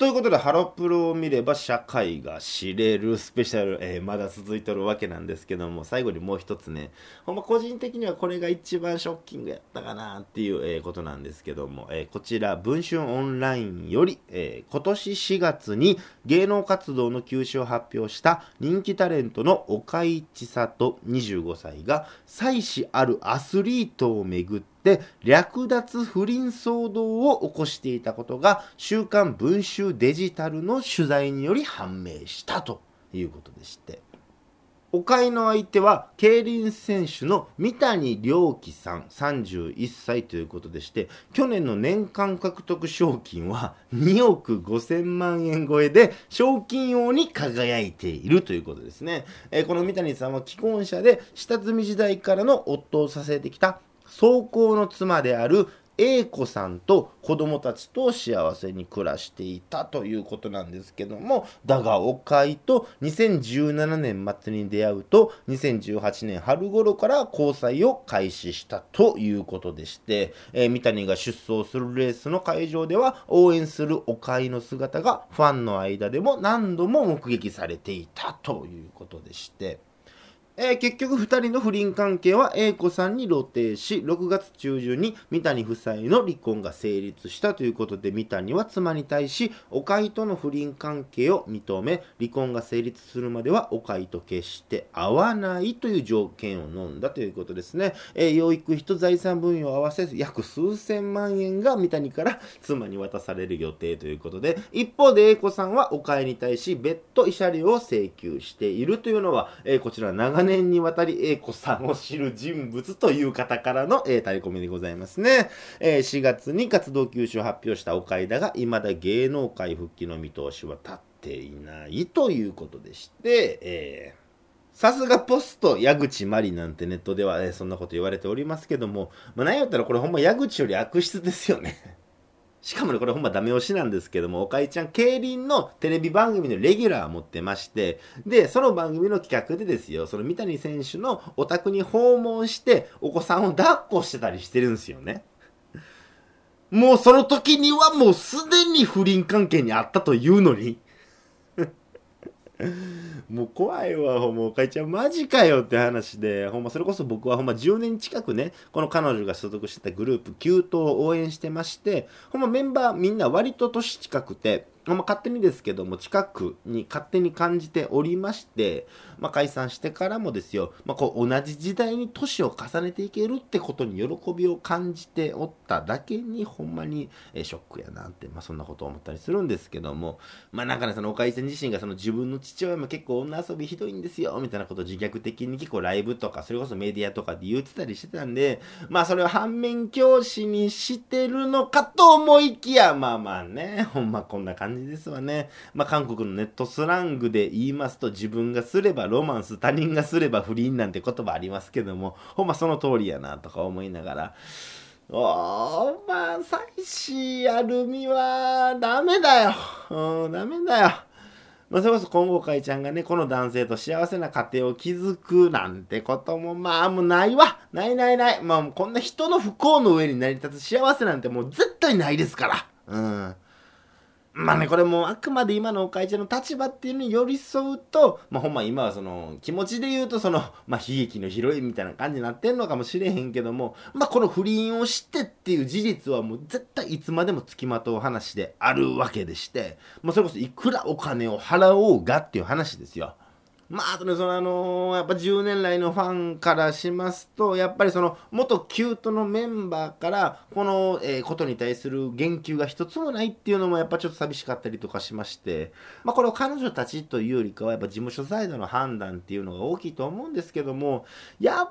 ということで、ハロプロを見れば社会が知れるスペシャル、えー、まだ続いてるわけなんですけども、最後にもう一つね、ほんま個人的にはこれが一番ショッキングやったかなっていう、えー、ことなんですけども、えー、こちら、文春オンラインより、え今年4月に芸能活動の休止を発表した人気タレントの岡井千里25歳が、妻子あるアスリートをめぐってで略奪不倫騒動を起こしていたことが週刊文春デジタルの取材により判明したということでして。お買いの相手は競輪選手の三谷良樹さん31歳ということでして去年の年間獲得賞金は2億5000万円超えで賞金王に輝いているということですね、えー、この三谷さんは既婚者で下積み時代からの夫を支えてきた走行の妻である A 子さんと子供たちと幸せに暮らしていたということなんですけどもだが岡井と2017年末に出会うと2018年春頃から交際を開始したということでして、えー、三谷が出走するレースの会場では応援する岡井の姿がファンの間でも何度も目撃されていたということでして。えー、結局2人の不倫関係は A 子さんに露呈し6月中旬に三谷夫妻の離婚が成立したということで三谷は妻に対し岡井との不倫関係を認め離婚が成立するまでは岡井と決して会わないという条件を飲んだということですね、えー、養育費と財産分与を合わせ約数千万円が三谷から妻に渡される予定ということで一方で A 子さんは岡井に対し別途慰謝料を請求しているというのは、えー、こちら長年年にわたり A 子さんを知る人物という方からの、えー、タレコミでございますね。えー、4月に活動休止を発表した岡井だが、未だ芸能界復帰の見通しは立っていないということでして、えーさすがポスト矢口まりなんてネットでは、えそんなこと言われておりますけども、まあ、何やったらこれほんま矢口より悪質ですよねしかもね、これほんまダメ押しなんですけども、おかいちゃん、競輪のテレビ番組のレギュラー持ってまして、で、その番組の企画でですよ、その三谷選手のお宅に訪問して、お子さんを抱っこしてたりしてるんですよね。もうその時にはもうすでに不倫関係にあったというのに もう怖いわ、ほんま、おかいちゃん、マジかよって話で、ほんま、それこそ僕はほんま10年近くね、この彼女が所属してたグループ、9頭を応援してまして、ほんまメンバーみんな割と年近くて、まあ、勝手にですけども、近くに勝手に感じておりまして、まあ、解散してからもですよ、まあ、こう同じ時代に年を重ねていけるってことに喜びを感じておっただけに、ほんまに、えショックやなって、まあ、そんなことを思ったりするんですけども、まあ、なんかね、その岡井さん自身がその自分の父親も結構女遊びひどいんですよ、みたいなことを自虐的に結構ライブとか、それこそメディアとかで言ってたりしてたんで、まあ、それを反面教師にしてるのかと思いきや、まあまあね、ほんまこんな感じですわね。まあ、韓国のネットスラングで言いますと、自分がすればロマンス、他人がすれば不倫なんて言葉ありますけども、ほんまその通りやなとか思いながら、おまあ、妻子アルミはダメだよ。うん、ダメだよ。まあ、それこそ今後会ちゃんがね、この男性と幸せな家庭を築くなんてことも、まあもうないわ。ないないない。まあこんな人の不幸の上に成り立つ幸せなんてもう絶対ないですから。うん。まあね、これもあくまで今のお会社の立場っていうのに寄り添うと、まあほんま今はその気持ちで言うとその、まあ悲劇のヒロインみたいな感じになってんのかもしれへんけども、まあこの不倫をしてっていう事実はもう絶対いつまでも付きまとう話であるわけでして、まあそれこそいくらお金を払おうがっていう話ですよ。まあ、あとね、そのあのー、やっぱ10年来のファンからしますと、やっぱりその、元キュートのメンバーから、この、えー、ことに対する言及が一つもないっていうのも、やっぱちょっと寂しかったりとかしまして、まあ、これを彼女たちというよりかは、やっぱ事務所サイドの判断っていうのが大きいと思うんですけども、やっ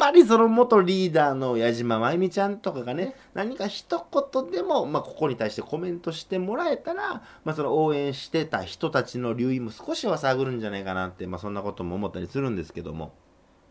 ぱりその元リーダーの矢島真由美ちゃんとかがね、何か一言でも、まあ、ここに対してコメントしてもらえたら、まあ、その応援してた人たちの留意も少しは探るんじゃないかなって、まあ、そんなことも思ったりするんですけども。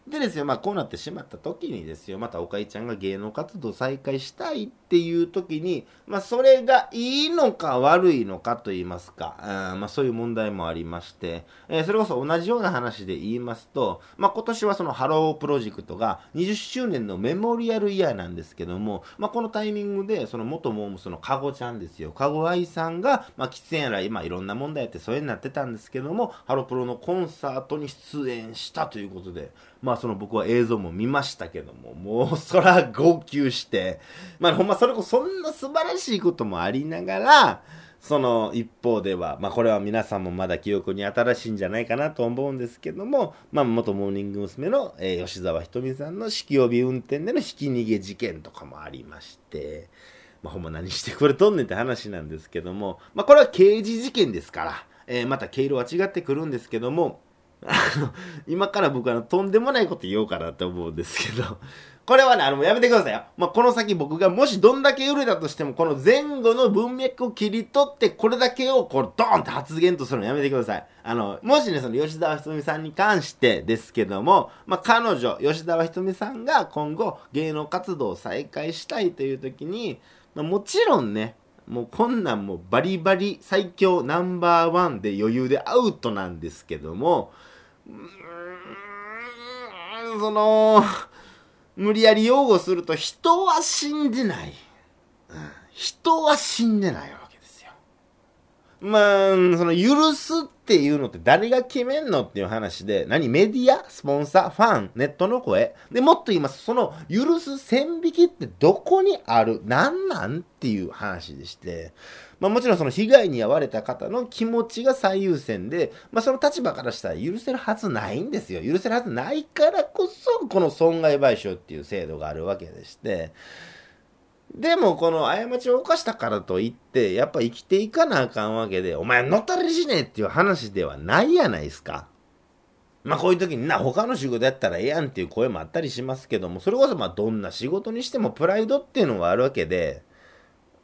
でですよ、まあこうなってしまった時にですよ、またおかいちゃんが芸能活動再開したいっていう時に、まあそれがいいのか悪いのかと言いますか、あまあそういう問題もありまして、えー、それこそ同じような話で言いますと、まあ今年はそのハロープロジェクトが20周年のメモリアルイヤーなんですけども、まあこのタイミングで、その元モー娘の加護ちゃんですよ、加護亜依さんが、まあ喫煙やら今いろんな問題やってそれになってたんですけども、ハロプロのコンサートに出演したということで、まあその僕は映像も見ましたけども、もうそら号泣して、まあほんまそれこそそんな素晴らしいこともありながら、その一方では、まあこれは皆さんもまだ記憶に新しいんじゃないかなと思うんですけども、まあ元モーニング娘。の、えー、吉沢ひとみさんの式曜日運転でのひき逃げ事件とかもありまして、まあほんま何してくれとんねんって話なんですけども、まあこれは刑事事件ですから、えー、また毛色は違ってくるんですけども、あの、今から僕はとんでもないこと言おうかなって思うんですけど、これはね、あの、もうやめてくださいよ。まあ、この先僕がもしどんだけ売れたとしても、この前後の文脈を切り取って、これだけをこう、ドーンって発言とするのやめてください。あの、もしね、その吉沢ひとみさんに関してですけども、まあ、彼女、吉沢ひとみさんが今後芸能活動を再開したいという時に、まあ、もちろんね、もうこんなんもバリバリ最強ナンバーワンで余裕でアウトなんですけども、その、無理やり擁護すると人は死んでない。人は死んでないわ。まあ、その許すっていうのって誰が決めんのっていう話で、何メディア？スポンサー？ファン？ネットの声？で、もっと言います。その許す線引きってどこにある？何なんっていう話でして、まあもちろんその被害に遭われた方の気持ちが最優先で、まあその立場からしたら許せるはずないんですよ。許せるはずないからこそ、この損害賠償っていう制度があるわけでして、でもこの過ちを犯したからといって、やっぱ生きていかなあかんわけで、お前乗ったりしねえっていう話ではないやないですか。まあこういう時にな、他の仕事やったらええやんっていう声もあったりしますけども、それこそまあどんな仕事にしてもプライドっていうのはあるわけで、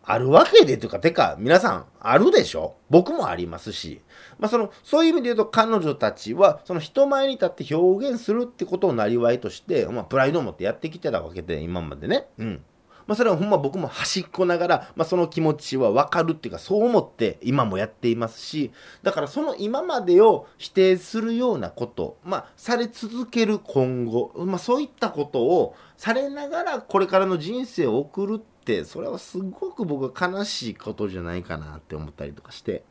あるわけでというか、てか、皆さん、あるでしょ？僕もありますし。まあ、その、そういう意味で言うと、彼女たちは、その人前に立って表現するってことをなりわいとして、まあ、プライドを持ってやってきてたわけで、今までね。うん。まあ、それはほんま僕も端っこながら、まあ、その気持ちはわかるっていうか、そう思って今もやっていますし、だからその今までを否定するようなこと、まあ、され続ける今後、まあ、そういったことをされながら、これからの人生を送るってそれはすごく僕は悲しいことじゃないかなって思ったりとかして。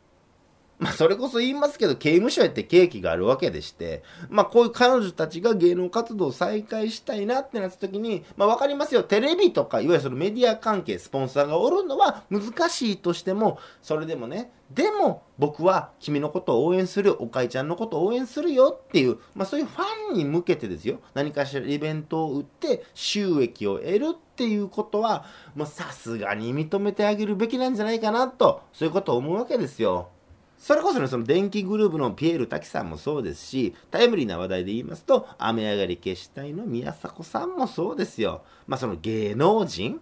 まあそれこそ言いますけど刑務所やって刑期があるわけでしてまあこういう彼女たちが芸能活動を再開したいなってなった時にまあ分かりますよテレビとかいわゆるそのメディア関係スポンサーがおるのは難しいとしてもそれでもねでも僕は君のことを応援する、おかいちゃんのことを応援するよっていう、まあそういうファンに向けてですよ、何かしらイベントを売って収益を得るっていうことは、もうさすがに認めてあげるべきなんじゃないかなと、そういうことを思うわけですよ。それこそね、その電気グループのピエール滝さんもそうですし、タイムリーな話題で言いますと、雨上がり消したいの宮迫さんもそうですよ。まあその芸能人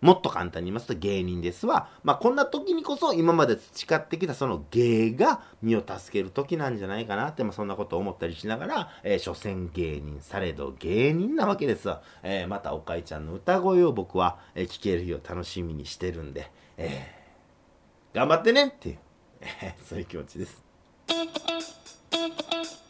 もっと簡単に言いますと芸人ですわ。まあ、こんな時にこそ今まで培ってきたその芸が身を助ける時なんじゃないかなって、まあ、そんなことを思ったりしながら、えー、所詮芸人されど芸人なわけですわ。えー、またおかいちゃんの歌声を僕は、えー、聞ける日を楽しみにしてるんで、えー、頑張ってねっていう、そういう気持ちです。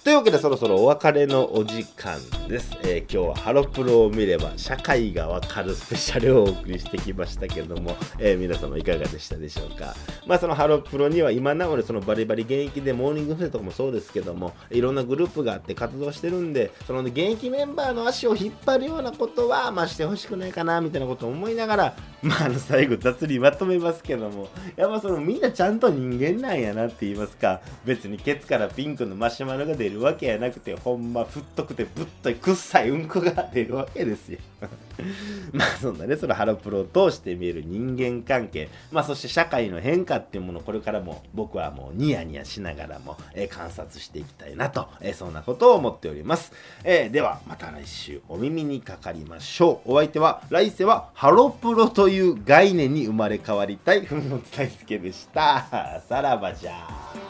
というわけでそろそろお別れのお時間です、えー、今日はハロプロを見れば社会がわかるスペシャルをお送りしてきましたけれども、えー、皆様いかがでしたでしょうか。まあそのハロプロには今なおでそのバリバリ現役でモーニングフェとかもそうですけどもいろんなグループがあって活動してるんでその現役メンバーの足を引っ張るようなことはまあしてほしくないかなみたいなことを思いながらまああの最後雑にまとめますけども。やっぱそのみんなちゃんと人間なんやなって言いますか。別にケツからピンクのマシュマロが出るわけやなくてほんま太くてぶっといくっさいうんこが出るわけですよ。まあそんなねそのハロプロを通して見える人間関係。まあそして社会の変化っていうものこれからも僕はもうニヤニヤしながらも、えー、観察していきたいなと、えー、そんなことを思っております、えー、ではまた来週お耳にかかりましょう。お相手は来世はハロプロというういう概念に生まれ変わりたいふも大輔でした。さらばじゃ。